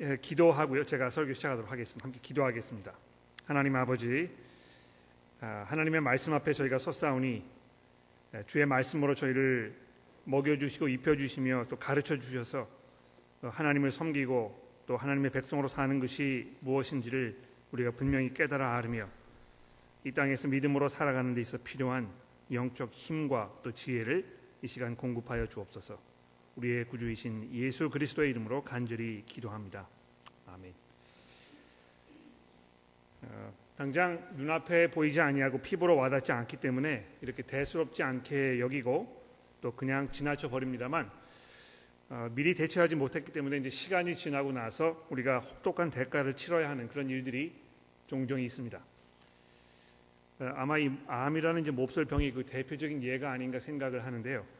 예, 기도하고요. 제가 설교 시작하도록 하겠습니다. 함께 기도하겠습니다. 하나님 아버지, 아, 하나님의 말씀 앞에 저희가 섰사오니 예, 주의 말씀으로 저희를 먹여주시고 입혀주시며 또 가르쳐 주셔서 하나님을 섬기고 또 하나님의 백성으로 사는 것이 무엇인지를 우리가 분명히 깨달아 알으며 이 땅에서 믿음으로 살아가는 데 있어 필요한 영적 힘과 또 지혜를 이 시간 공급하여 주옵소서. 우리의 구주이신 예수 그리스도의 이름으로 간절히 기도합니다. 아멘. 어, 당장 눈앞에 보이지 아니하고 피부로 와닿지 않기 때문에 이렇게 대수롭지 않게 여기고 또 그냥 지나쳐 버립니다만 어, 미리 대처하지 못했기 때문에 이제 시간이 지나고 나서 우리가 혹독한 대가를 치러야 하는 그런 일들이 종종 있습니다. 어, 아마 이 암이라는 이제 몹쓸 병이 그 대표적인 예가 아닌가 생각을 하는데요.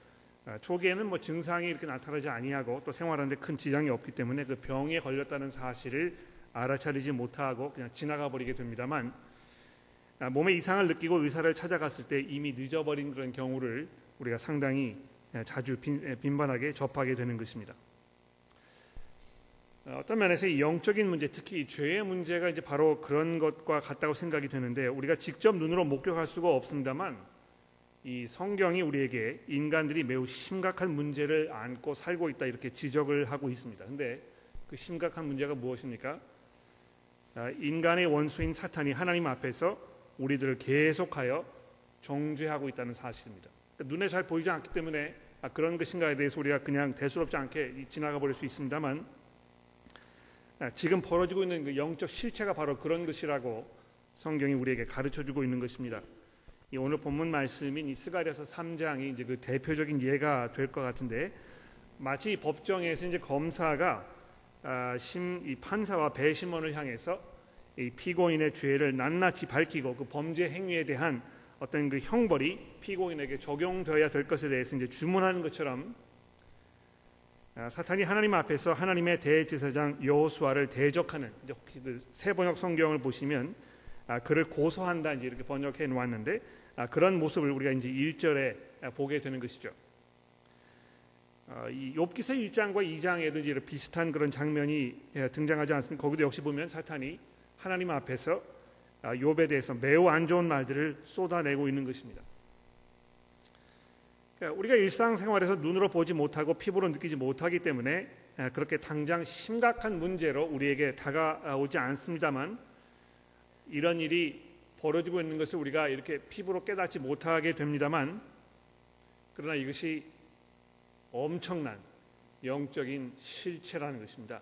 아, 초기에는 뭐 증상이 이렇게 나타나지 아니하고 또 생활하는데 큰 지장이 없기 때문에 그 병에 걸렸다는 사실을 알아차리지 못하고 그냥 지나가 버리게 됩니다만 아, 몸에 이상을 느끼고 의사를 찾아갔을 때 이미 늦어버린 그런 경우를 우리가 상당히 자주 빈번하게 접하게 되는 것입니다. 어, 어떤 면에서 이 영적인 문제, 특히 죄의 문제가 이제 바로 그런 것과 같다고 생각이 되는데 우리가 직접 눈으로 목격할 수가 없습니다만 이 성경이 우리에게 인간들이 매우 심각한 문제를 안고 살고 있다 이렇게 지적을 하고 있습니다. 근데 그 심각한 문제가 무엇입니까? 아, 인간의 원수인 사탄이 하나님 앞에서 우리들을 계속하여 정죄하고 있다는 사실입니다. 그러니까 눈에 잘 보이지 않기 때문에 아, 그런 것인가에 대해서 우리가 그냥 대수롭지 않게 지나가 버릴 수 있습니다만 아, 지금 벌어지고 있는 그 영적 실체가 바로 그런 것이라고 성경이 우리에게 가르쳐 주고 있는 것입니다. 오늘 본문 말씀인 이 스가랴서 3장이 이제 그 대표적인 예가 될 것 같은데 마치 법정에서 이제 검사가 아, 심, 이 판사와 배심원을 향해서 이 피고인의 죄를 낱낱이 밝히고 그 범죄 행위에 대한 어떤 그 형벌이 피고인에게 적용되어야 될 것에 대해서 이제 주문하는 것처럼 아, 사탄이 하나님 앞에서 하나님의 대제사장 여호수아를 대적하는 이제 혹시 그 세 번역 성경을 보시면 아, 그를 고소한다 이제 이렇게 번역해 놓았는데 아, 그런 모습을 우리가 이제 1절에 보게 되는 것이죠. 아, 이 욥기서 1장과 2장에도 이제 비슷한 그런 장면이 예, 등장하지 않습니까? 거기도 역시 보면 사탄이 하나님 앞에서 아, 욥에 대해서 매우 안 좋은 말들을 쏟아내고 있는 것입니다. 그러니까 우리가 일상생활에서 눈으로 보지 못하고 피부로 느끼지 못하기 때문에 예, 그렇게 당장 심각한 문제로 우리에게 다가오지 않습니다만 이런 일이 벌어지고 있는 것을 우리가 이렇게 피부로 깨닫지 못하게 됩니다만 그러나 이것이 엄청난 영적인 실체라는 것입니다.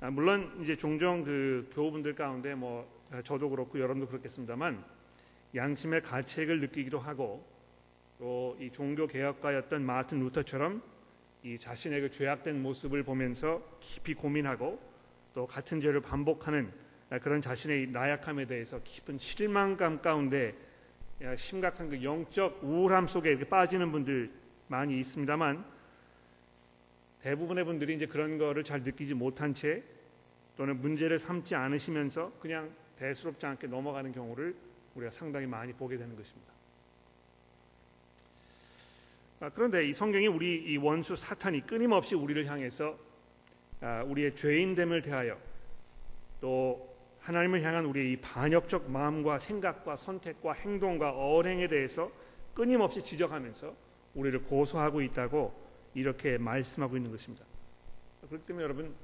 아, 물론 이제 종종 그 교우분들 가운데 뭐 저도 그렇고 여러분도 그렇겠습니다만 양심의 가책을 느끼기도 하고 또 이 종교 개혁가였던 마틴 루터처럼 이 자신의 그 죄악된 모습을 보면서 깊이 고민하고 또 같은 죄를 반복하는 아, 그런 자신의 나약함에 대해서 깊은 실망감 가운데 심각한 그 영적 우울함 속에 이렇게 빠지는 분들 많이 있습니다만 대부분의 분들이 이제 그런 거를 잘 느끼지 못한 채 또는 문제를 삼지 않으시면서 그냥 대수롭지 않게 넘어가는 경우를 우리가 상당히 많이 보게 되는 것입니다. 아, 그런데 이 성경이 우리 이 원수 사탄이 끊임없이 우리를 향해서 아, 우리의 죄인됨을 대하여 또 하나님을 향한 우리의 이 반역적 마음과 생각과 선택과 행동과 언행에 대해서 끊임없이 지적하면서 우리를 고소하고 있다고 이렇게 말씀하고 있는 것입니다. 그렇기 때문에 여러분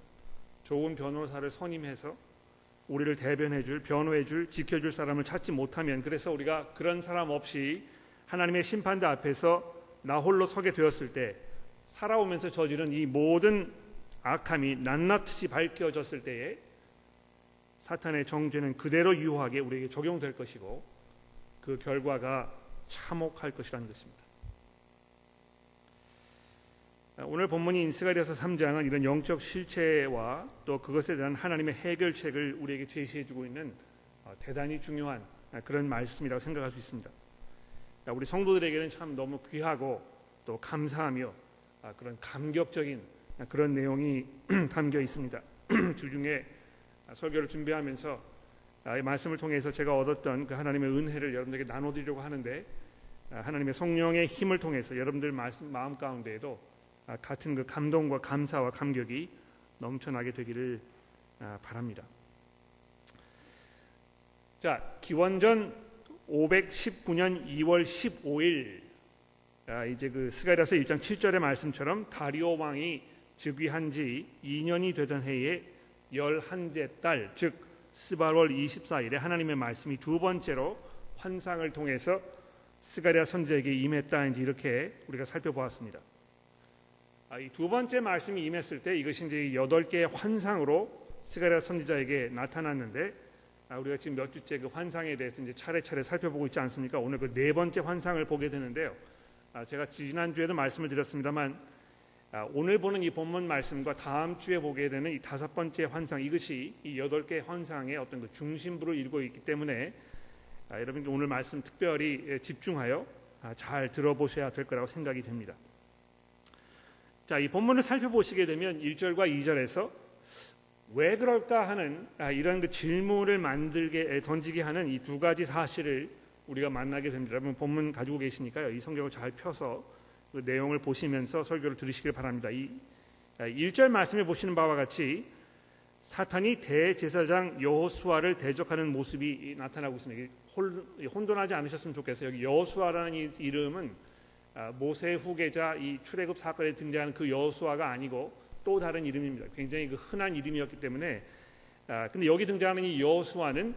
좋은 변호사를 선임해서 우리를 대변해 줄, 변호해 줄, 지켜 줄 사람을 찾지 못하면 그래서 우리가 그런 사람 없이 하나님의 심판대 앞에서 나 홀로 서게 되었을 때 살아오면서 저지른 이 모든 악함이 낱낱이 밝혀졌을 때에 사탄의 정죄는 그대로 유효하게 우리에게 적용될 것이고 그 결과가 참혹할 것이라는 것입니다. 오늘 본문이 인스가리아서 3장은 이런 영적 실체와 또 그것에 대한 하나님의 해결책을 우리에게 제시해 주고 있는 어, 대단히 중요한 그런 말씀이라고 생각할 수 있습니다. 우리 성도들에게는 참 너무 귀하고 또 감사하며 아, 그런 감격적인 그런 내용이 담겨 있습니다. 주중에 아, 설교를 준비하면서 아, 이 말씀을 통해서 제가 얻었던 그 하나님의 은혜를 여러분들에게 나눠드리려고 하는데 아, 하나님의 성령의 힘을 통해서 여러분들 마음 가운데에도 같은 그 감동과 감사와 감격이 넘쳐나게 되기를 아, 바랍니다. 자, 기원전 519년 2월 15일 아, 이제 그 스가랴서 1장 7절의 말씀처럼 다리오 왕이 즉위한 지 2년이 되던 해에 열한째 달, 즉 스바월 24일에 하나님의 말씀이 두 번째로 환상을 통해서 스가랴 선지에게 임했다 이제 이렇게 우리가 살펴보았습니다. 아, 이두 번째 말씀이 임했을 때 이것이 이제 여덟 개의 환상으로 스가랴 선지자에게 나타났는데 아, 우리가 지금 몇 주째 그 환상에 대해서 이제 차례차례 살펴보고 있지 않습니까? 오늘 그 네 번째 환상을 보게 되는데요. 아, 제가 지난 주에도 말씀을 드렸습니다만 아, 오늘 보는 이 본문 말씀과 다음 주에 보게 되는 이 다섯 번째 환상 이것이 이 여덟 개 환상의 어떤 그 중심부를 이루고 있기 때문에 아, 여러분 오늘 말씀 특별히 예, 집중하여 잘 들어보셔야 될 거라고 생각이 됩니다. 자, 이 본문을 살펴보시게 되면 1절과 2절에서 왜 그럴까 하는 이런 그 질문을 만들게 던지게 하는 이 두 가지 사실을 우리가 만나게 됩니다. 여러분 본문 가지고 계시니까요. 이 성경을 잘 펴서 그 내용을 보시면서 설교를 들으시길 바랍니다. 이 1절 아, 말씀에 보시는 바와 같이 사탄이 대제사장 여호수아를 대적하는 모습이 나타나고 있습니다. 혼돈하지 않으셨으면 좋겠어요. 여기 여호수아라는 이름은 아, 모세 후계자 이 출애굽 사건에 등장하는 그 여호수아가 아니고 또 다른 이름입니다. 굉장히 그 흔한 이름이었기 때문에 아, 근데 여기 등장하는 이 여호수아는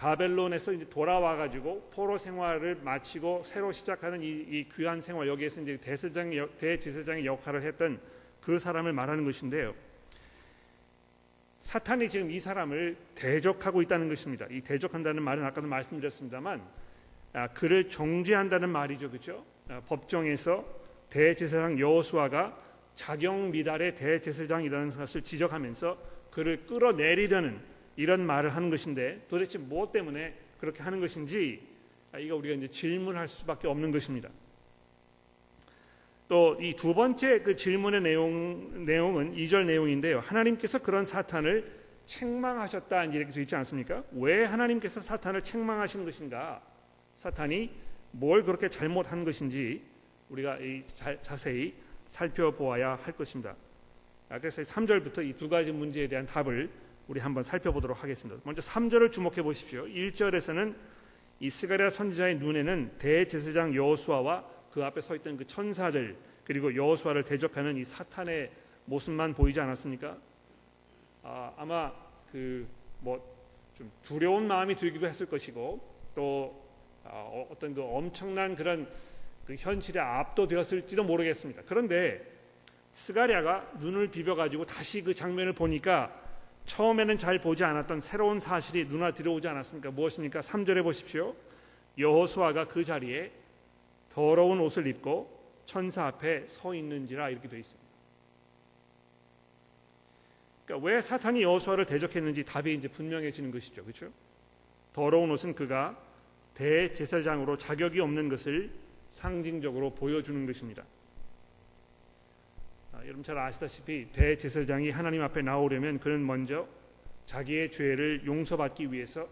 바벨론에서 이제 돌아와 가지고 포로 생활을 마치고 새로 시작하는 이, 이 귀한 생활 여기에서 이제 대제사장 대제사장의 역할을 했던 그 사람을 말하는 것인데요. 사탄이 지금 이 사람을 대적하고 있다는 것입니다. 이 대적한다는 말은 아까도 말씀드렸습니다만 아, 그를 정죄한다는 말이죠, 그렇죠? 아, 법정에서 대제사장 여호수아가 자경 미달의 대제사장이라는 것을 지적하면서 그를 끌어내리려는 이런 말을 하는 것인데 도대체 무엇 때문에 그렇게 하는 것인지 아, 이거 우리가 이제 질문할 수밖에 없는 것입니다. 또 이 두 번째 그 질문의 내용 내용은 2절 내용인데요. 하나님께서 그런 사탄을 책망하셨다 이렇게 되어 있지 않습니까? 왜 하나님께서 사탄을 책망하신 것인가? 사탄이 뭘 그렇게 잘못한 것인지 우리가 자, 자세히 살펴보아야 할 것입니다. 아, 그래서 3절부터 이 두 가지 문제에 대한 답을 우리 한번 살펴보도록 하겠습니다. 먼저 3절을 주목해 보십시오. 1절에서는 이 스가랴 선지자의 눈에는 대제사장 여호수아와 그 앞에 서 있던 그 천사들 그리고 여호수아를 대적하는 이 사탄의 모습만 보이지 않았습니까? 아, 아마 그 뭐 좀 두려운 마음이 들기도 했을 것이고 또 아, 어, 어떤 그 엄청난 그런 그 현실에 압도되었을지도 모르겠습니다. 그런데 스가랴가 눈을 비벼 가지고 다시 그 장면을 보니까 처음에는 잘 보지 않았던 새로운 사실이 눈에 들어오지 않았습니까? 무엇입니까? 3절에 보십시오. 여호수아가 그 자리에 더러운 옷을 입고 천사 앞에 서 있는지라 이렇게 되어 있습니다. 그러니까 왜 사탄이 여호수아를 대적했는지 답이 이제 분명해지는 것이죠. 그렇죠? 더러운 옷은 그가 대제사장으로 자격이 없는 것을 상징적으로 보여주는 것입니다. 여러분 잘 아시다시피 대제사장이 하나님 앞에 나오려면 그는 먼저 자기의 죄를 용서받기 위해서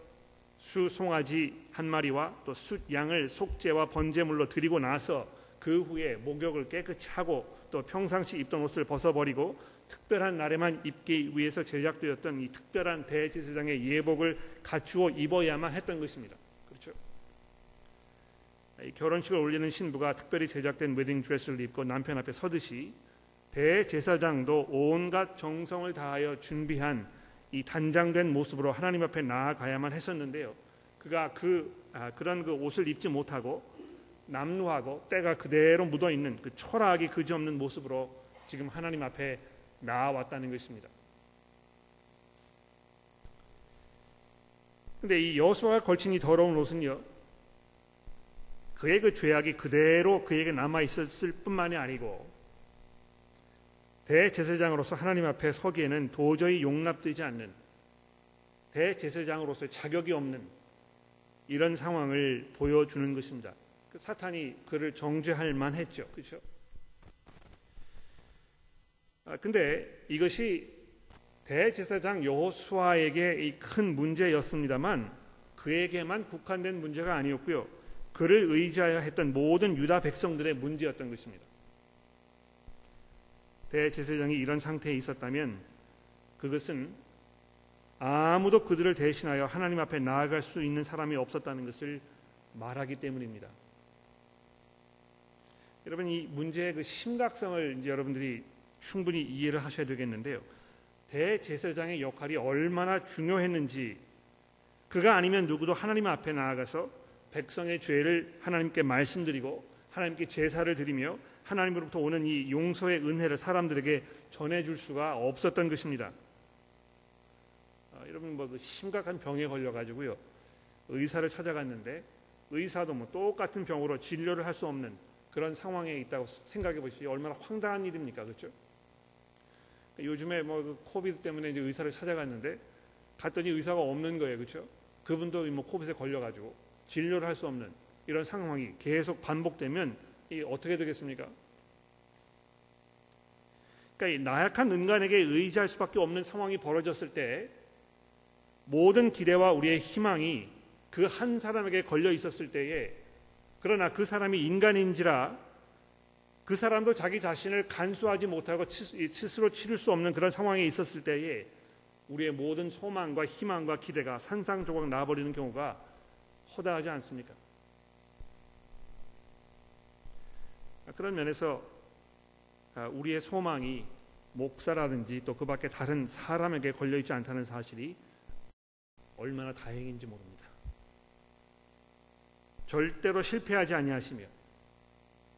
수 송아지 한 마리와 또 숫 양을 속죄와 번제물로 드리고 나서 그 후에 목욕을 깨끗이 하고 또 평상시 입던 옷을 벗어버리고 특별한 날에만 입기 위해서 제작되었던 이 특별한 대제사장의 예복을 갖추어 입어야만 했던 것입니다. 그렇죠? 결혼식을 올리는 신부가 특별히 제작된 웨딩 드레스를 입고 남편 앞에 서듯이 대제사장도 온갖 정성을 다하여 준비한 이 단장된 모습으로 하나님 앞에 나아가야만 했었는데요. 그가 그 아, 그런 그 옷을 입지 못하고 남루하고 때가 그대로 묻어 있는 그 초라하기 그지없는 모습으로 지금 하나님 앞에 나아왔다는 것입니다. 근데 이 여호수아가 걸친 이 더러운 옷은요. 그의 그 죄악이 그대로 그에게 남아 있었을 뿐만이 아니고 대제사장으로서 하나님 앞에 서기에는 도저히 용납되지 않는 대제사장으로서의 자격이 없는 이런 상황을 보여주는 것입니다. 그 사탄이 그를 정죄할 만했죠, 그렇죠? 아, 근데 이것이 대제사장 여호수아에게 이 큰 문제였습니다만 그에게만 국한된 문제가 아니었고요. 그를 의지하여 했던 모든 유다 백성들의 문제였던 것입니다. 대제사장이 이런 상태에 있었다면 그것은 아무도 그들을 대신하여 하나님 앞에 나아갈 수 있는 사람이 없었다는 것을 말하기 때문입니다. 여러분 이 문제의 그 심각성을 이제 여러분들이 충분히 이해를 하셔야 되겠는데요. 대제사장의 역할이 얼마나 중요했는지 그가 아니면 누구도 하나님 앞에 나아가서 백성의 죄를 하나님께 말씀드리고 하나님께 제사를 드리며 하나님으로부터 오는 이 용서의 은혜를 사람들에게 전해줄 수가 없었던 것입니다. 아, 여러분 뭐 그 심각한 병에 걸려가지고요 의사를 찾아갔는데 의사도 뭐 똑같은 병으로 진료를 할 수 없는 그런 상황에 있다고 생각해 보시오 얼마나 황당한 일입니까, 그렇죠? 요즘에 뭐 그 코비드 때문에 이제 의사를 찾아갔는데 갔더니 의사가 없는 거예요, 그렇죠? 그분도 뭐 코비드에 걸려가지고 진료를 할 수 없는 이런 상황이 계속 반복되면 이 어떻게 되겠습니까? 그러니까 이 나약한 인간에게 의지할 수밖에 없는 상황이 벌어졌을 때 모든 기대와 우리의 희망이 그 한 사람에게 걸려 있었을 때에 그러나 그 사람이 인간인지라 그 사람도 자기 자신을 간수하지 못하고 스스로 치를 수 없는 그런 상황에 있었을 때에 우리의 모든 소망과 희망과 기대가 산상조각 나버리는 경우가 허다하지 않습니까? 그런 면에서 아, 우리의 소망이 목사라든지 또 그 밖에 다른 사람에게 걸려 있지 않다는 사실이 얼마나 다행인지 모릅니다. 절대로 실패하지 아니하시며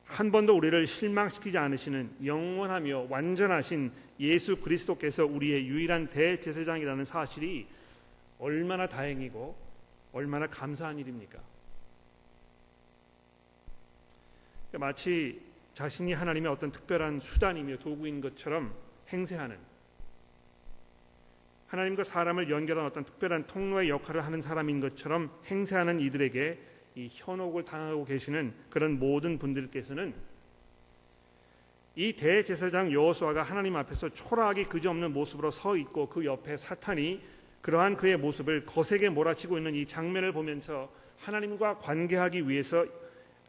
한 번도 우리를 실망시키지 않으시는 영원하며 완전하신 예수 그리스도께서 우리의 유일한 대제사장이라는 사실이 얼마나 다행이고 얼마나 감사한 일입니까? 마치 자신이 하나님의 어떤 특별한 수단이며 도구인 것처럼 행세하는 하나님과 사람을 연결한 어떤 특별한 통로의 역할을 하는 사람인 것처럼 행세하는 이들에게 이 현혹을 당하고 계시는 그런 모든 분들께서는 이 대제사장 여호수아가 하나님 앞에서 초라하게 그지없는 모습으로 서 있고 그 옆에 사탄이 그러한 그의 모습을 거세게 몰아치고 있는 이 장면을 보면서 하나님과 관계하기 위해서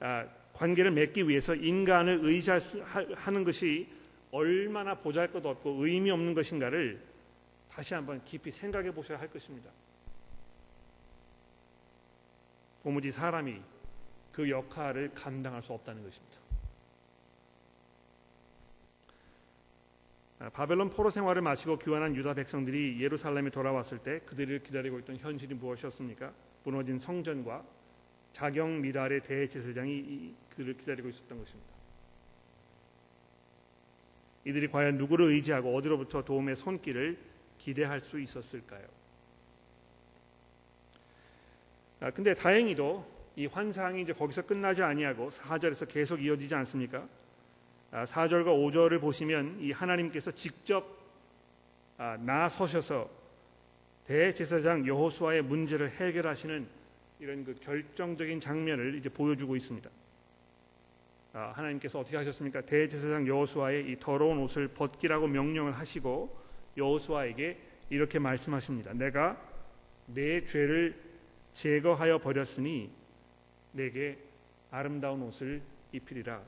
아, 관계를 맺기 위해서 인간을 의지하는 것이 얼마나 보잘것없고 의미 없는 것인가를 다시 한번 깊이 생각해 보셔야 할 것입니다. 도무지 사람이 그 역할을 감당할 수 없다는 것입니다. 아, 바벨론 포로 생활을 마치고 귀환한 유다 백성들이 예루살렘에 돌아왔을 때 그들을 기다리고 있던 현실이 무엇이었습니까? 무너진 성전과 자경 미달의 대제사장이 그들을 기다리고 있었던 것입니다. 이들이 과연 누구를 의지하고 어디로부터 도움의 손길을 기대할 수 있었을까요? 아, 근데 다행히도 이 환상이 이제 거기서 끝나지 아니하고 4절에서 계속 이어지지 않습니까? 아, 4절과 5절을 보시면 이 하나님께서 직접 아, 나서셔서 대제사장 여호수아의 문제를 해결하시는 이런 그 결정적인 장면을 이제 보여주고 있습니다. 아, 하나님께서 어떻게 하셨습니까? 대제사장 여호수아의 이 더러운 옷을 벗기라고 명령을 하시고 여호수아에게 이렇게 말씀하십니다. 내가 내 죄를 제거하여 버렸으니 내게 아름다운 옷을 입히리라.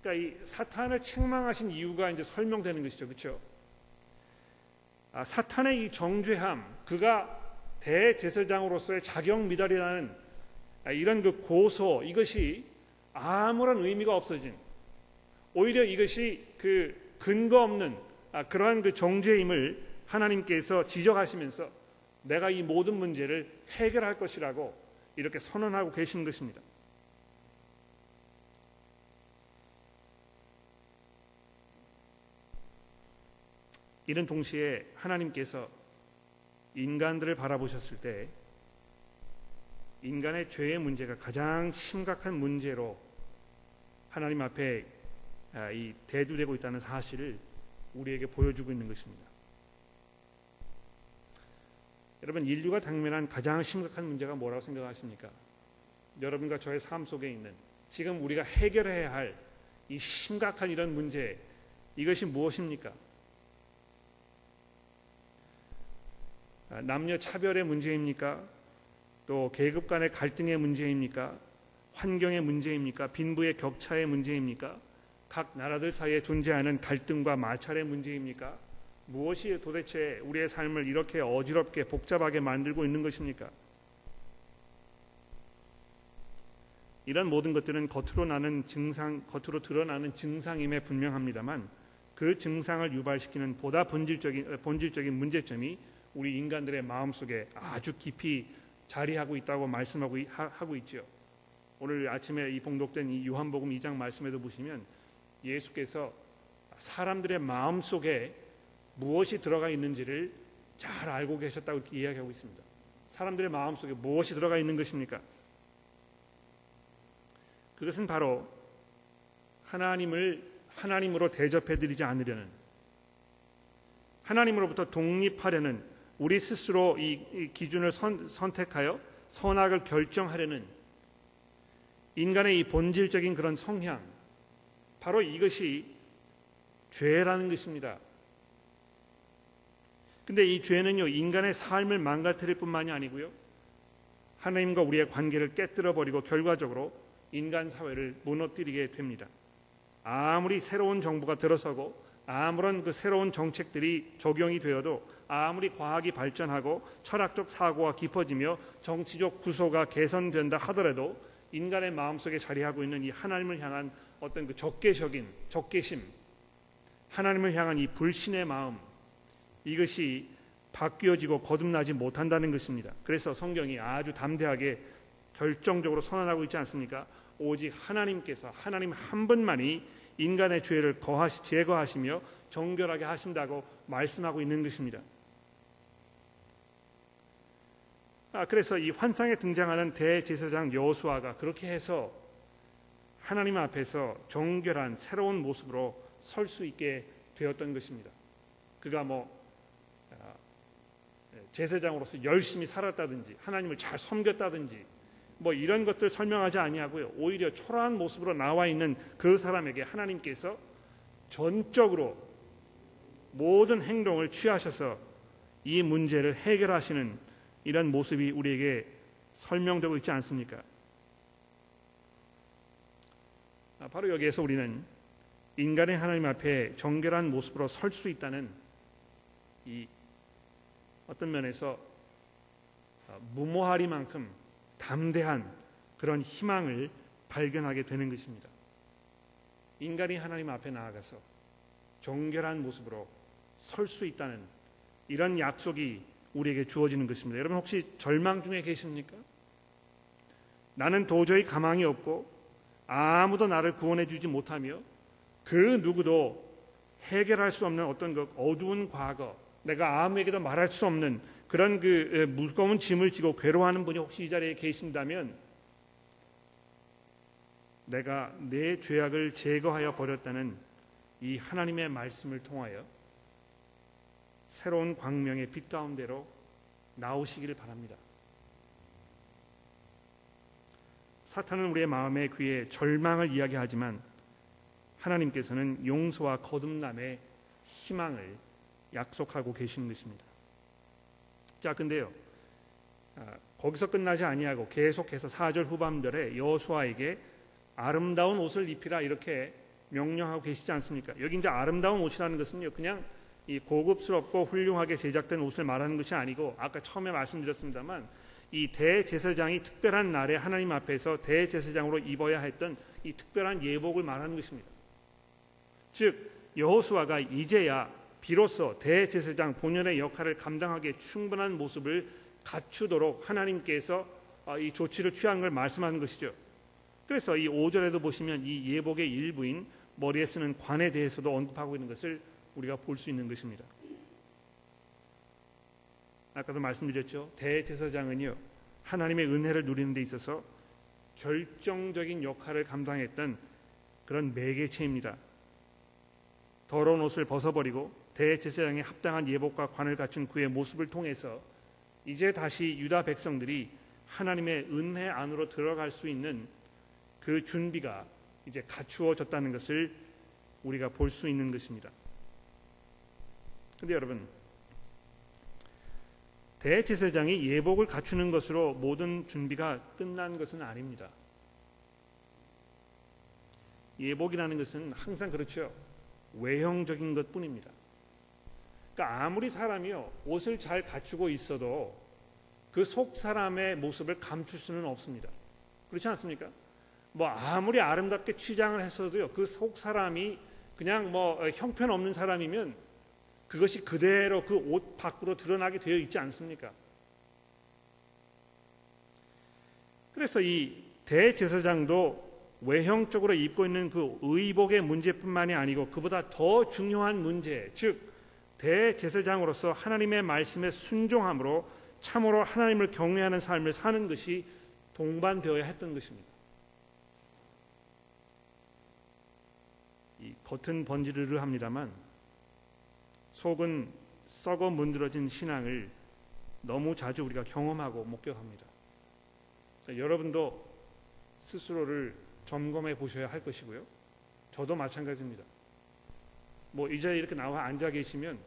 그러니까 이 사탄을 책망하신 이유가 이제 설명되는 것이죠, 그렇죠? 아, 사탄의 이 정죄함, 그가 대제사장으로서의 자격 미달이라는 아, 이런 그 고소 이것이 아무런 의미가 없어진 오히려 이것이 그 근거 없는 아, 그러한 그 정죄임을 하나님께서 지적하시면서 내가 이 모든 문제를 해결할 것이라고 이렇게 선언하고 계신 것입니다. 이런 동시에 하나님께서 인간들을 바라보셨을 때 인간의 죄의 문제가 가장 심각한 문제로 하나님 앞에 아, 이 대두되고 있다는 사실을 우리에게 보여주고 있는 것입니다. 여러분 인류가 당면한 가장 심각한 문제가 뭐라고 생각하십니까? 여러분과 저의 삶 속에 있는 지금 우리가 해결해야 할 이 심각한 이런 문제 이것이 무엇입니까? 남녀 차별의 문제입니까? 또 계급 간의 갈등의 문제입니까? 환경의 문제입니까? 빈부의 격차의 문제입니까? 각 나라들 사이에 존재하는 갈등과 마찰의 문제입니까? 무엇이 도대체 우리의 삶을 이렇게 어지럽게 복잡하게 만들고 있는 것입니까? 이런 모든 것들은 겉으로 나는 증상, 겉으로 드러나는 증상임에 분명합니다만 그 증상을 유발시키는 보다 본질적인 본질적인 문제점이 우리 인간들의 마음 속에 아주 깊이 자리하고 있다고 말씀하고 하고 있죠. 오늘 아침에 이 봉독된 이 요한복음 2장 말씀에도 보시면 예수께서 사람들의 마음 속에 무엇이 들어가 있는지를 잘 알고 계셨다고 이야기하고 있습니다. 사람들의 마음 속에 무엇이 들어가 있는 것입니까? 그것은 바로 하나님을 하나님으로 대접해 드리지 않으려는 하나님으로부터 독립하려는 우리 스스로 이, 기준을 선, 선택하여 선악을 결정하려는 인간의 이 본질적인 그런 성향 바로 이것이 죄라는 것입니다. 근데 이 죄는요 인간의 삶을 망가뜨릴 뿐만이 아니고요 하나님과 우리의 관계를 깨뜨려 버리고 결과적으로 인간 사회를 무너뜨리게 됩니다. 아무리 새로운 정부가 들어서고 아무런 그 새로운 정책들이 적용이 되어도 아무리 과학이 발전하고 철학적 사고가 깊어지며 정치적 구조가 개선된다 하더라도 인간의 마음속에 자리하고 있는 이 하나님을 향한 어떤 그 적개적인 적개심 하나님을 향한 이 불신의 마음 이것이 바뀌어지고 거듭나지 못한다는 것입니다. 그래서 성경이 아주 담대하게 결정적으로 선언하고 있지 않습니까? 오직 하나님께서 하나님 한 분만이 인간의 죄를 거하시, 제거하시며 정결하게 하신다고 말씀하고 있는 것입니다. 아, 그래서 이 환상에 등장하는 대제사장 여호수아가 그렇게 해서 하나님 앞에서 정결한 새로운 모습으로 설 수 있게 되었던 것입니다. 그가 뭐 아, 제사장으로서 열심히 살았다든지 하나님을 잘 섬겼다든지 뭐 이런 것들 설명하지 아니하고요. 오히려 초라한 모습으로 나와 있는 그 사람에게 하나님께서 전적으로 모든 행동을 취하셔서 이 문제를 해결하시는 이런 모습이 우리에게 설명되고 있지 않습니까? 아, 바로 여기에서 우리는 인간의 하나님 앞에 정결한 모습으로 설 수 있다는 이 어떤 면에서 아, 무모하리만큼 담대한 그런 희망을 발견하게 되는 것입니다. 인간이 하나님 앞에 나아가서 정결한 모습으로 설 수 있다는 이런 약속이 우리에게 주어지는 것입니다. 여러분 혹시 절망 중에 계십니까? 나는 도저히 가망이 없고 아무도 나를 구원해 주지 못하며 그 누구도 해결할 수 없는 어떤 그 어두운 과거, 내가 아무에게도 말할 수 없는 그런 그 무거운 짐을 지고 괴로워하는 분이 혹시 이 자리에 계신다면 내가 내 죄악을 제거하여 버렸다는 이 하나님의 말씀을 통하여 새로운 광명의 빛 가운데로 나오시기를 바랍니다. 사탄은 우리의 마음의 귀에 절망을 이야기하지만 하나님께서는 용서와 거듭남의 희망을 약속하고 계시는 것입니다. 자, 근데요. 아, 거기서 끝나지 아니하고 계속해서 4절 후반절에 여호수아에게 아름다운 옷을 입히라 이렇게 명령하고 계시지 않습니까? 여기 이제 아름다운 옷이라는 것은요. 그냥 이 고급스럽고 훌륭하게 제작된 옷을 말하는 것이 아니고 아까 처음에 말씀드렸습니다만 이 대제사장이 특별한 날에 하나님 앞에서 대제사장으로 입어야 했던 이 특별한 예복을 말하는 것입니다. 즉 여호수아가 이제야 비로소 대제사장 본연의 역할을 감당하기에 충분한 모습을 갖추도록 하나님께서 어, 이 조치를 취한 걸 말씀하는 것이죠. 그래서 이 5절에도 보시면 이 예복의 일부인 머리에 쓰는 관에 대해서도 언급하고 있는 것을 우리가 볼 수 있는 것입니다. 아까도 말씀드렸죠. 대제사장은요. 하나님의 은혜를 누리는 데 있어서 결정적인 역할을 감당했던 그런 매개체입니다. 더러운 옷을 벗어버리고 대제사장에 합당한 예복과 관을 갖춘 그의 모습을 통해서 이제 다시 유다 백성들이 하나님의 은혜 안으로 들어갈 수 있는 그 준비가 이제 갖추어졌다는 것을 우리가 볼 수 있는 것입니다. 근데 여러분 대제사장이 예복을 갖추는 것으로 모든 준비가 끝난 것은 아닙니다. 예복이라는 것은 항상 그렇죠. 외형적인 것 뿐입니다. 그러니까 아무리 사람이요 옷을 잘 갖추고 있어도 그 속 사람의 모습을 감출 수는 없습니다. 그렇지 않습니까? 뭐 아무리 아름답게 취장을 했어도요 그 속 사람이 그냥 뭐 형편없는 사람이면 그것이 그대로 그 옷 밖으로 드러나게 되어 있지 않습니까? 그래서 이 대제사장도 외형적으로 입고 있는 그 의복의 문제뿐만이 아니고 그보다 더 중요한 문제, 즉 대제사장으로서 하나님의 말씀에 순종함으로 참으로 하나님을 경외하는 삶을 사는 것이 동반되어야 했던 것입니다. 이 겉은 번지르르 합니다만 속은 썩어 문드러진 신앙을 너무 자주 우리가 경험하고 목격합니다. 여러분도 스스로를 점검해 보셔야 할 것이고요. 저도 마찬가지입니다. 뭐이 자리에 이렇게 나와 앉아 계시면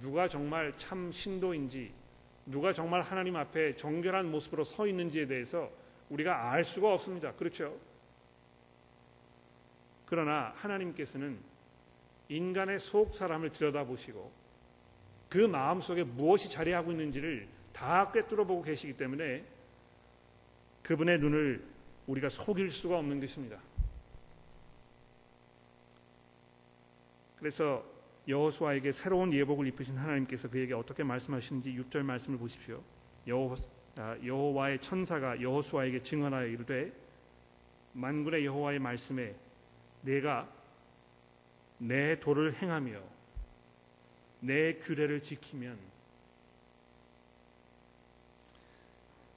누가 정말 참 신도인지 누가 정말 하나님 앞에 정결한 모습으로 서 있는지에 대해서 우리가 알 수가 없습니다. 그렇죠? 그러나 하나님께서는 인간의 속 사람을 들여다보시고 그 마음 속에 무엇이 자리하고 있는지를 다 꿰뚫어 보고 계시기 때문에 그분의 눈을 우리가 속일 수가 없는 것입니다. 그래서 여호수아에게 새로운 예복을 입으신 하나님께서 그에게 어떻게 말씀하시는지 6절 말씀을 보십시오. 아, 여호와의 천사가 여호수아에게 증언하여 이르되 만군의 여호와의 말씀에 내가 내 도를 행하며 내 규례를 지키면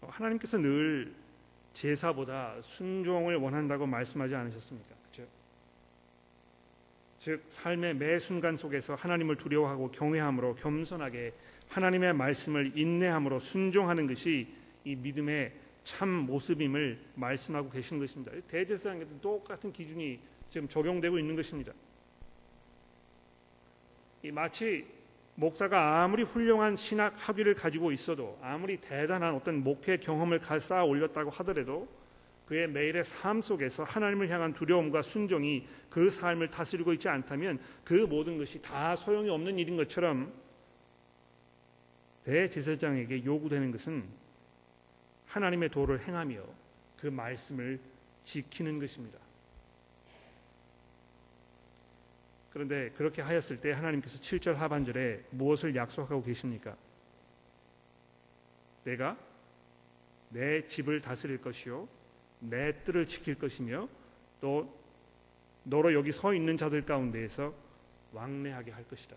하나님께서 늘 제사보다 순종을 원한다고 말씀하지 않으셨습니까? 즉 삶의 매 순간 속에서 하나님을 두려워하고 경외함으로 겸손하게 하나님의 말씀을 인내함으로 순종하는 것이 이 믿음의 참 모습임을 말씀하고 계신 것입니다. 대제사장에도 똑같은 기준이 지금 적용되고 있는 것입니다. 이 마치 목사가 아무리 훌륭한 신학 학위를 가지고 있어도 아무리 대단한 어떤 목회 경험을 쌓아 올렸다고 하더라도 그의 매일의 삶 속에서 하나님을 향한 두려움과 순종이 그 삶을 다스리고 있지 않다면 그 모든 것이 다 소용이 없는 일인 것처럼 대제사장에게 요구되는 것은 하나님의 도를 행하며 그 말씀을 지키는 것입니다. 그런데 그렇게 하였을 때 하나님께서 7절 하반절에 무엇을 약속하고 계십니까? 내가 내 집을 다스릴 것이요 내 뜰을 지킬 것이며 또 너로 여기 서 있는 자들 가운데에서 왕래하게 할 것이다.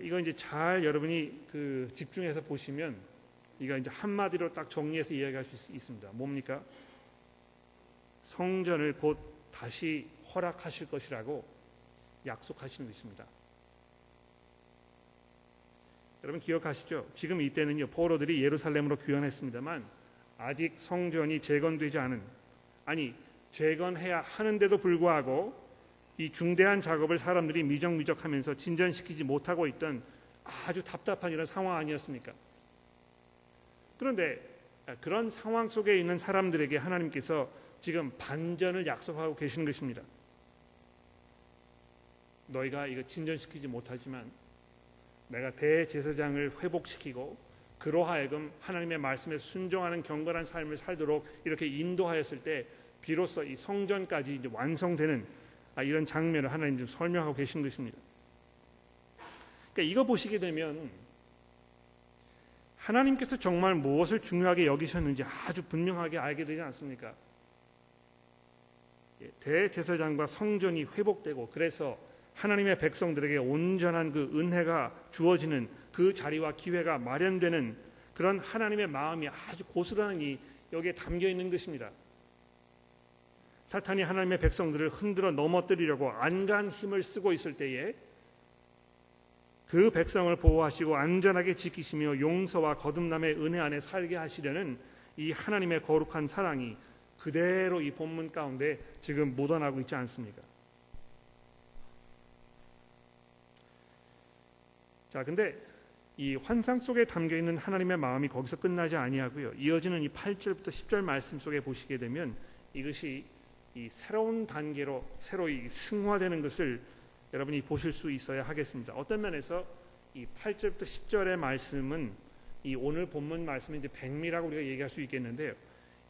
이거 이제 잘 여러분이 그 집중해서 보시면 이거 이제 한마디로 딱 정리해서 이야기할 수 있 습니다. 뭡니까? 성전을 곧 다시 허락하실 것이라고 약속하시는 것입니다. 여러분 기억하시죠? 지금 이때는요 포로들이 예루살렘으로 귀환했습니다만 아직 성전이 재건되지 않은 아니 재건해야 하는데도 불구하고 이 중대한 작업을 사람들이 미적미적하면서 진전시키지 못하고 있던 아주 답답한 이런 상황 아니었습니까? 그런데 그런 상황 속에 있는 사람들에게 하나님께서 지금 반전을 약속하고 계시는 것입니다. 너희가 이거 진전시키지 못하지만 내가 대제사장을 회복시키고 그로 하여금 하나님의 말씀에 순종하는 경건한 삶을 살도록 이렇게 인도하였을 때 비로소 이 성전까지 이제 완성되는 아, 이런 장면을 하나님 좀 설명하고 계신 것입니다. 그러니까 이거 보시게 되면 하나님께서 정말 무엇을 중요하게 여기셨는지 아주 분명하게 알게 되지 않습니까? 예, 대제사장과 성전이 회복되고 그래서 하나님의 백성들에게 온전한 그 은혜가 주어지는 그 자리와 기회가 마련되는 그런 하나님의 마음이 아주 고스란히 여기에 담겨 있는 것입니다. 사탄이 하나님의 백성들을 흔들어 넘어뜨리려고 안간 힘을 쓰고 있을 때에 그 백성을 보호하시고 안전하게 지키시며 용서와 거듭남의 은혜 안에 살게 하시려는 이 하나님의 거룩한 사랑이 그대로 이 본문 가운데 지금 묻어나고 있지 않습니까? 자, 근데 이 환상 속에 담겨 있는 하나님의 마음이 거기서 끝나지 아니하고요. 이어지는 이 8절부터 10절 말씀 속에 보시게 되면 이것이 이 새로운 단계로 새로 이 승화되는 것을 여러분이 보실 수 있어야 하겠습니다. 어떤 면에서 이 8절부터 10절의 말씀은 이 오늘 본문 말씀은 이제 백미라고 우리가 얘기할 수 있겠는데요.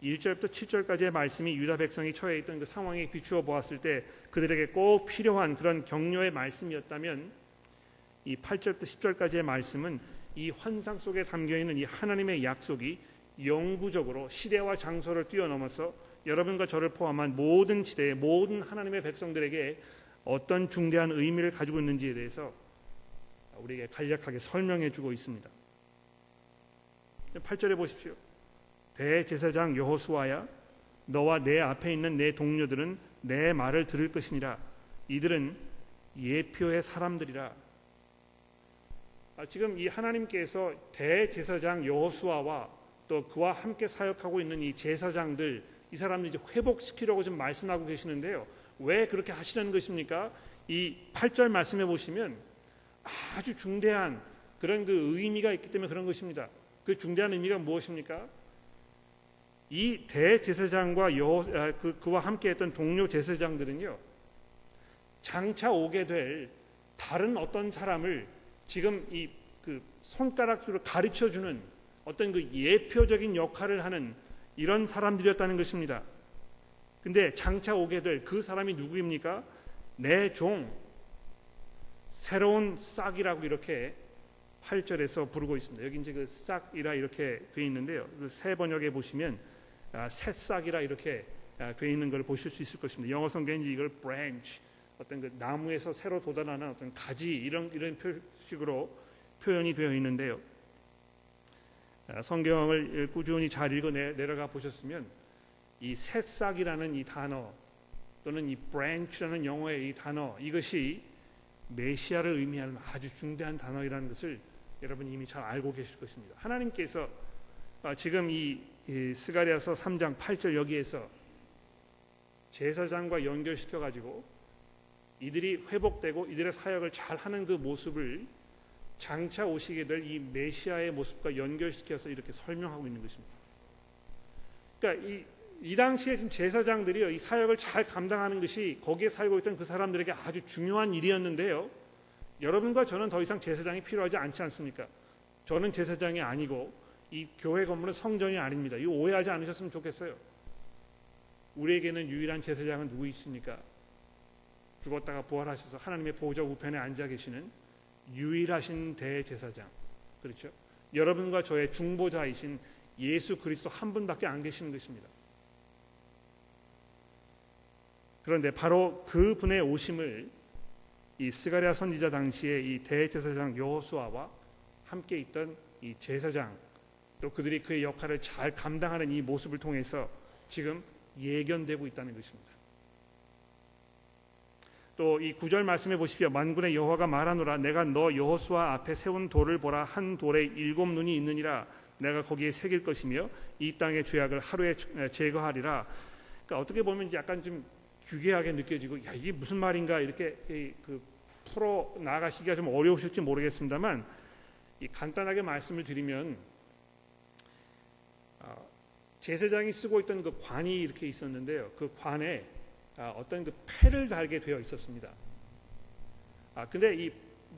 1절부터 7절까지의 말씀이 유다 백성이 처해 있던 그 상황에 비추어 보았을 때 그들에게 꼭 필요한 그런 격려의 말씀이었다면 이 8절부터 10절까지의 말씀은 이 환상 속에 담겨 있는 이 하나님의 약속이 영구적으로 시대와 장소를 뛰어넘어서 여러분과 저를 포함한 모든 시대의 모든 하나님의 백성들에게 어떤 중대한 의미를 가지고 있는지에 대해서 우리에게 간략하게 설명해 주고 있습니다. 8절에 보십시오. 대제사장 여호수아야 너와 내 앞에 있는 내 동료들은 내 말을 들을 것이니라 이들은 예표의 사람들이라 아, 지금 이 하나님께서 대제사장 여호수아와 또 그와 함께 사역하고 있는 이 제사장들 이 사람들 이제 회복시키려고 좀 말씀하고 계시는데요. 왜 그렇게 하시는 것입니까? 이 8절 말씀해 보시면 아주 중대한 그런 그 의미가 있기 때문에 그런 것입니다. 그 중대한 의미가 무엇입니까? 이 대제사장과 여, 아, 그, 그와 함께했던 동료 제사장들은요 장차 오게 될 다른 어떤 사람을 지금 이 그 손가락으로 가르쳐 주는 어떤 그 예표적인 역할을 하는 이런 사람들이었다는 것입니다. 근데 장차 오게 될 그 사람이 누구입니까? 내 종, 새로운 싹이라고 이렇게 8절에서 부르고 있습니다. 여기 이제 그 싹이라 이렇게 되어 있는데요. 그 새 번역에 보시면 아, 새 싹이라 이렇게 아, 되어 있는 걸 보실 수 있을 것입니다. 영어 성경에 이걸 branch 어떤 그 나무에서 새로 돋아나는 어떤 가지 이런 이런 표식으로 표현이 되어 있는데요. 아, 성경을 꾸준히 잘 읽어 내려가 보셨으면 이 새싹이라는 이 단어 또는 이 branch라는 영어의 이 단어 이것이 메시아를 의미하는 아주 중대한 단어이라는 것을 여러분 이미 잘 알고 계실 것입니다. 하나님께서 지금 이 스가리아서 3장 8절 여기에서 제사장과 연결시켜 가지고 이들이 회복되고 이들의 사역을 잘 하는 그 모습을 장차 오시게 될 이 메시아의 모습과 연결시켜서 이렇게 설명하고 있는 것입니다. 그러니까 이, 이 당시에 지금 제사장들이요, 이 사역을 잘 감당하는 것이 거기에 살고 있던 그 사람들에게 아주 중요한 일이었는데요. 여러분과 저는 더 이상 제사장이 필요하지 않지 않습니까? 저는 제사장이 아니고 이 교회 건물은 성전이 아닙니다. 이 오해하지 않으셨으면 좋겠어요. 우리에게는 유일한 제사장은 누구 있습니까? 죽었다가 부활하셔서 하나님의 보좌 우편에 앉아 계시는 유일하신 대제사장. 그렇죠? 여러분과 저의 중보자이신 예수 그리스도 한 분밖에 안 계시는 것입니다. 그런데 바로 그 분의 오심을 이 스가랴 선지자 당시에 이 대제사장 여호수아와 함께 있던 이 제사장 또 그들이 그의 역할을 잘 감당하는 이 모습을 통해서 지금 예견되고 있다는 것입니다. 또 이 구절 말씀해 보십시오. 만군의 여호와가 말하노라 내가 너 여호수아 앞에 세운 돌을 보라 한 돌에 일곱 눈이 있느니라 내가 거기에 새길 것이며 이 땅의 죄악을 하루에 제거하리라. 그러니까 어떻게 보면 약간 좀 규계하게 느껴지고 야 이게 무슨 말인가 이렇게 그 풀어 나가시기가 좀 어려우실지 모르겠습니다만 간단하게 말씀을 드리면 제사장이 쓰고 있던 그 관이 이렇게 있었는데요. 그 관에 아, 어떤 그 패를 달게 되어 있었습니다. 아 근데 이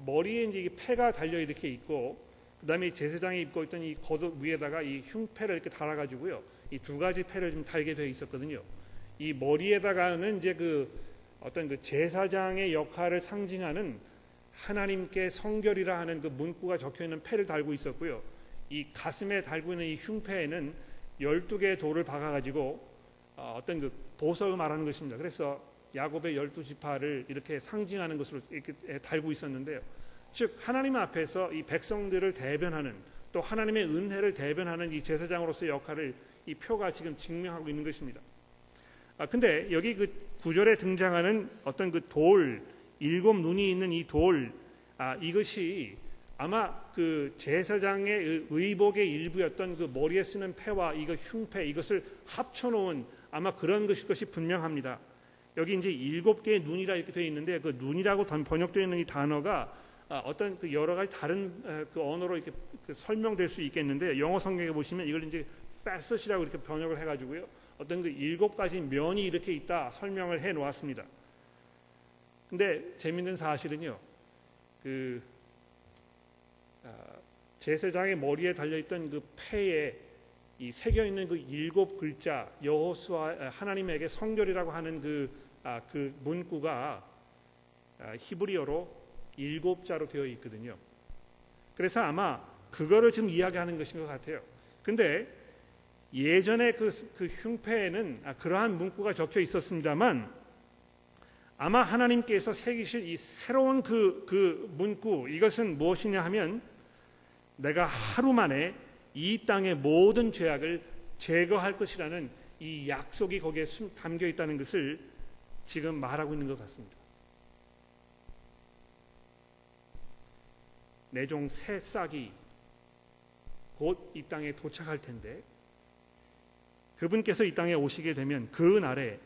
머리에 이제 이 패가 달려 이렇게 있고 그 다음에 제사장이 입고 있던 이 겉옷 위에다가 이 흉패를 이렇게 달아가지고요. 이 두 가지 패를 좀 달게 되어 있었거든요. 이 머리에다가는 이제 그 어떤 그 제사장의 역할을 상징하는 하나님께 성결이라 하는 그 문구가 적혀 있는 패를 달고 있었고요. 이 가슴에 달고 있는 이 흉패에는 12개의 돌을 박아 가지고 어, 어떤 그 보석을 말하는 것입니다. 그래서 야곱의 열두 지파를 이렇게 상징하는 것으로 이렇게 달고 있었는데요. 즉 하나님 앞에서 이 백성들을 대변하는 또 하나님의 은혜를 대변하는 이 제사장으로서의 역할을 이 표가 지금 증명하고 있는 것입니다. 아 근데 여기 그 구절에 등장하는 어떤 그 돌 일곱 눈이 있는 이 돌, 아 이것이 아마 그 제사장의 의복의 일부였던 그 머리에 쓰는 패와 이거 흉패 이것을 합쳐놓은 아마 그런 것일 것이 분명합니다. 여기 이제 일곱 개의 눈이라 이렇게 되어 있는데 그 눈이라고 번역되어 있는 이 단어가 아, 어떤 그 여러 가지 다른 그 언어로 이렇게 그 설명될 수 있겠는데 영어 성경에 보시면 이걸 이제 facet이라고 이렇게 번역을 해가지고요 어떤 그 일곱 가지 면이 이렇게 있다 설명을 해 놓았습니다. 근데 재밌는 사실은요. 그 아, 제사장의 머리에 달려 있던 그 패에 이 새겨 있는 그 일곱 글자 여호수아 하나님에게 성결이라고 하는 그, 아, 그 문구가 아, 히브리어로 일곱 자로 되어 있거든요. 그래서 아마 그거를 지금 이야기하는 것인 것 같아요. 근데 예전에 그, 그 흉패에는 아, 그러한 문구가 적혀 있었습니다만 아마 하나님께서 새기실 이 새로운 그, 그 문구 이것은 무엇이냐 하면 내가 하루 만에 이 땅의 모든 죄악을 제거할 것이라는 이 약속이 거기에 담겨 있다는 것을 지금 말하고 있는 것 같습니다. 내종 새 싹이 곧 이 땅에 도착할 텐데 그분께서 이 땅에 오시게 되면 그 날에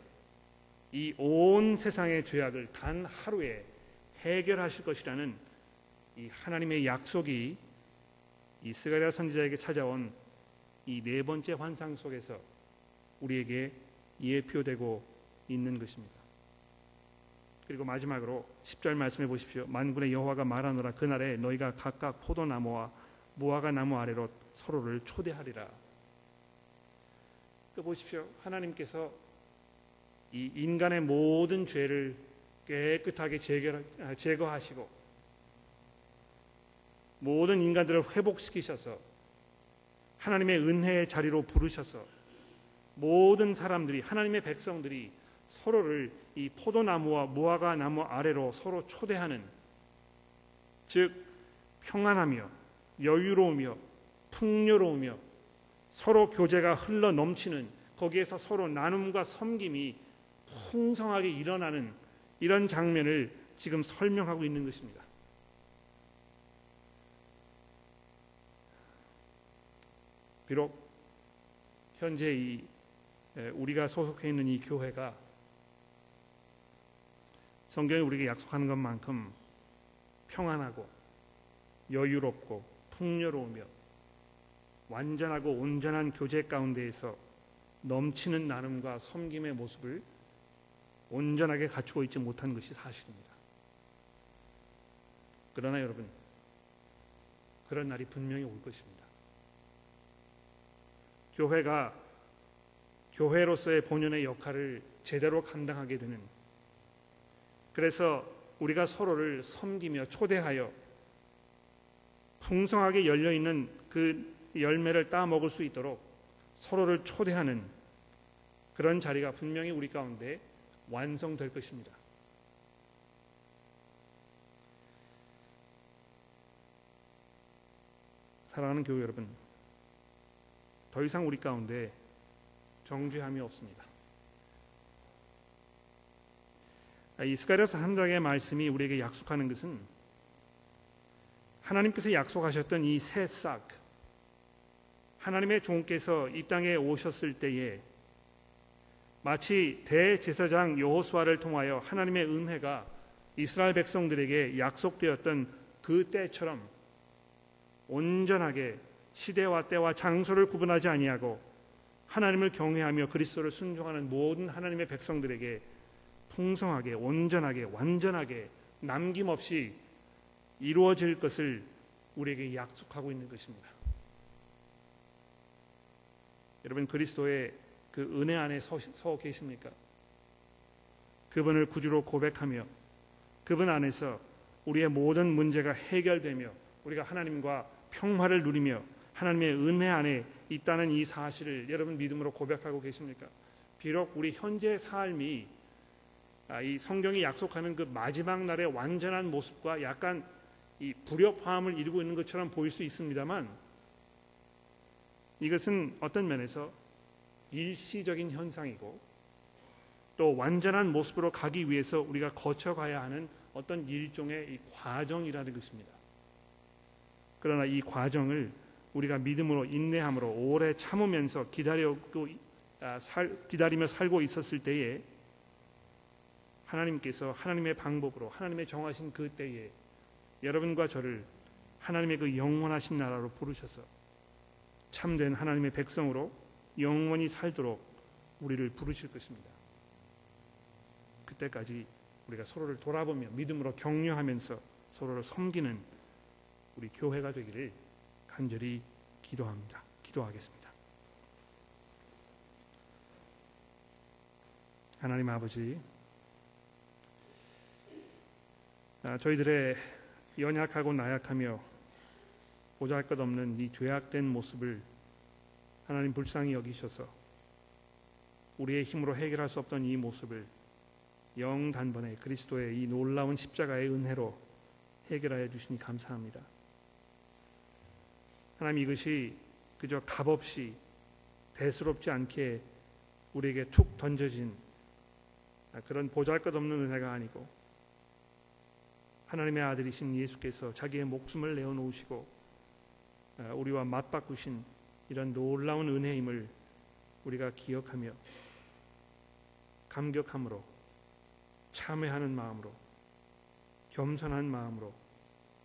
이 온 세상의 죄악을 단 하루에 해결하실 것이라는 이 하나님의 약속이 이 스가랴 선지자에게 찾아온 이 네 번째 환상 속에서 우리에게 예표되고 있는 것입니다. 그리고 마지막으로 10절 말씀해 보십시오. 만군의 여호와가 말하노라 그날에 너희가 각각 포도나무와 무화과 나무 아래로 서로를 초대하리라. 그 보십시오. 하나님께서 이 인간의 모든 죄를 깨끗하게 제거하시고 모든 인간들을 회복시키셔서 하나님의 은혜의 자리로 부르셔서 모든 사람들이 하나님의 백성들이 서로를 이 포도나무와 무화과 나무 아래로 서로 초대하는 즉 평안하며 여유로우며 풍요로우며 서로 교제가 흘러 넘치는 거기에서 서로 나눔과 섬김이 풍성하게 일어나는 이런 장면을 지금 설명하고 있는 것입니다. 비록 현재 이 우리가 소속해 있는 이 교회가 성경이 우리에게 약속하는 것만큼 평안하고 여유롭고 풍요로우며 완전하고 온전한 교제 가운데에서 넘치는 나눔과 섬김의 모습을 온전하게 갖추고 있지 못한 것이 사실입니다. 그러나 여러분, 그런 날이 분명히 올 것입니다. 교회가 교회로서의 본연의 역할을 제대로 감당하게 되는 그래서 우리가 서로를 섬기며 초대하여 풍성하게 열려 있는 그 열매를 따 먹을 수 있도록 서로를 초대하는 그런 자리가 분명히 우리 가운데 완성될 것입니다. 사랑하는 교회 여러분, 더 이상 우리 가운데 정죄함이 없습니다. 이스가랴서 한 장의 말씀이 우리에게 약속하는 것은 하나님께서 약속하셨던 이 새 싹, 하나님의 종께서 이 땅에 오셨을 때에 마치 대제사장 여호수아를 통하여 하나님의 은혜가 이스라엘 백성들에게 약속되었던 그 때처럼 온전하게 시대와 때와 장소를 구분하지 아니하고 하나님을 경외하며 그리스도를 순종하는 모든 하나님의 백성들에게 풍성하게 온전하게 완전하게 남김없이 이루어질 것을 우리에게 약속하고 있는 것입니다. 여러분 그리스도의 그 은혜 안에 서, 서 계십니까? 그분을 구주로 고백하며 그분 안에서 우리의 모든 문제가 해결되며 우리가 하나님과 평화를 누리며 하나님의 은혜 안에 있다는 이 사실을 여러분 믿음으로 고백하고 계십니까? 비록 우리 현재 삶이 아, 이 성경이 약속하는 그 마지막 날의 완전한 모습과 약간 이 불협화음을 이루고 있는 것처럼 보일 수 있습니다만 이것은 어떤 면에서 일시적인 현상이고 또 완전한 모습으로 가기 위해서 우리가 거쳐가야 하는 어떤 일종의 과정이라는 것입니다. 그러나 이 과정을 우리가 믿음으로 인내함으로 오래 참으면서 기다리고 아, 기다리며 살고 있었을 때에 하나님께서 하나님의 방법으로 하나님의 정하신 그 때에 여러분과 저를 하나님의 그 영원하신 나라로 부르셔서 참된 하나님의 백성으로 영원히 살도록 우리를 부르실 것입니다. 그때까지 우리가 서로를 돌아보며 믿음으로 격려하면서 서로를 섬기는 우리 교회가 되기를 간절히 기도합니다. 기도하겠습니다. 하나님 아버지, 아, 저희들의 연약하고 나약하며 보잘 것 없는 이 죄악된 모습을 하나님 불쌍히 여기셔서 우리의 힘으로 해결할 수 없던 이 모습을 영 단번에 그리스도의 이 놀라운 십자가의 은혜로 해결하여 주시니 감사합니다. 하나님 이것이 그저 값없이 대수롭지 않게 우리에게 툭 던져진 그런 보잘것없는 은혜가 아니고 하나님의 아들이신 예수께서 자기의 목숨을 내어놓으시고 우리와 맞바꾸신 이런 놀라운 은혜임을 우리가 기억하며 감격함으로 참회하는 마음으로 겸손한 마음으로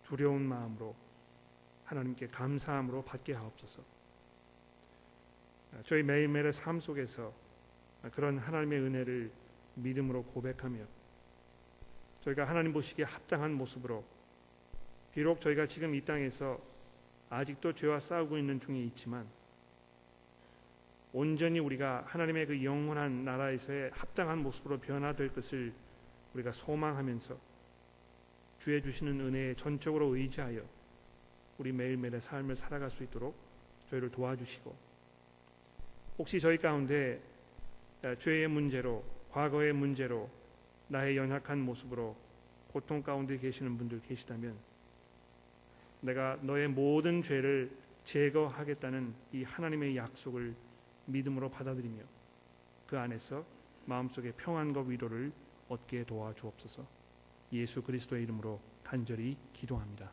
두려운 마음으로 하나님께 감사함으로 받게 하옵소서. 저희 매일매일의 삶 속에서 그런 하나님의 은혜를 믿음으로 고백하며 저희가 하나님 보시기에 합당한 모습으로 비록 저희가 지금 이 땅에서 아직도 죄와 싸우고 있는 중에 있지만 온전히 우리가 하나님의 그 영원한 나라에서의 합당한 모습으로 변화될 것을 우리가 소망하면서 주의 주시는 은혜에 전적으로 의지하여 우리 매일매일의 삶을 살아갈 수 있도록 저희를 도와주시고 혹시 저희 가운데 죄의 문제로 과거의 문제로 나의 연약한 모습으로 고통 가운데 계시는 분들 계시다면 내가 너의 모든 죄를 제거하겠다는 이 하나님의 약속을 믿음으로 받아들이며 그 안에서 마음속에 평안과 위로를 얻게 도와주옵소서. 예수 그리스도의 이름으로 간절히 기도합니다.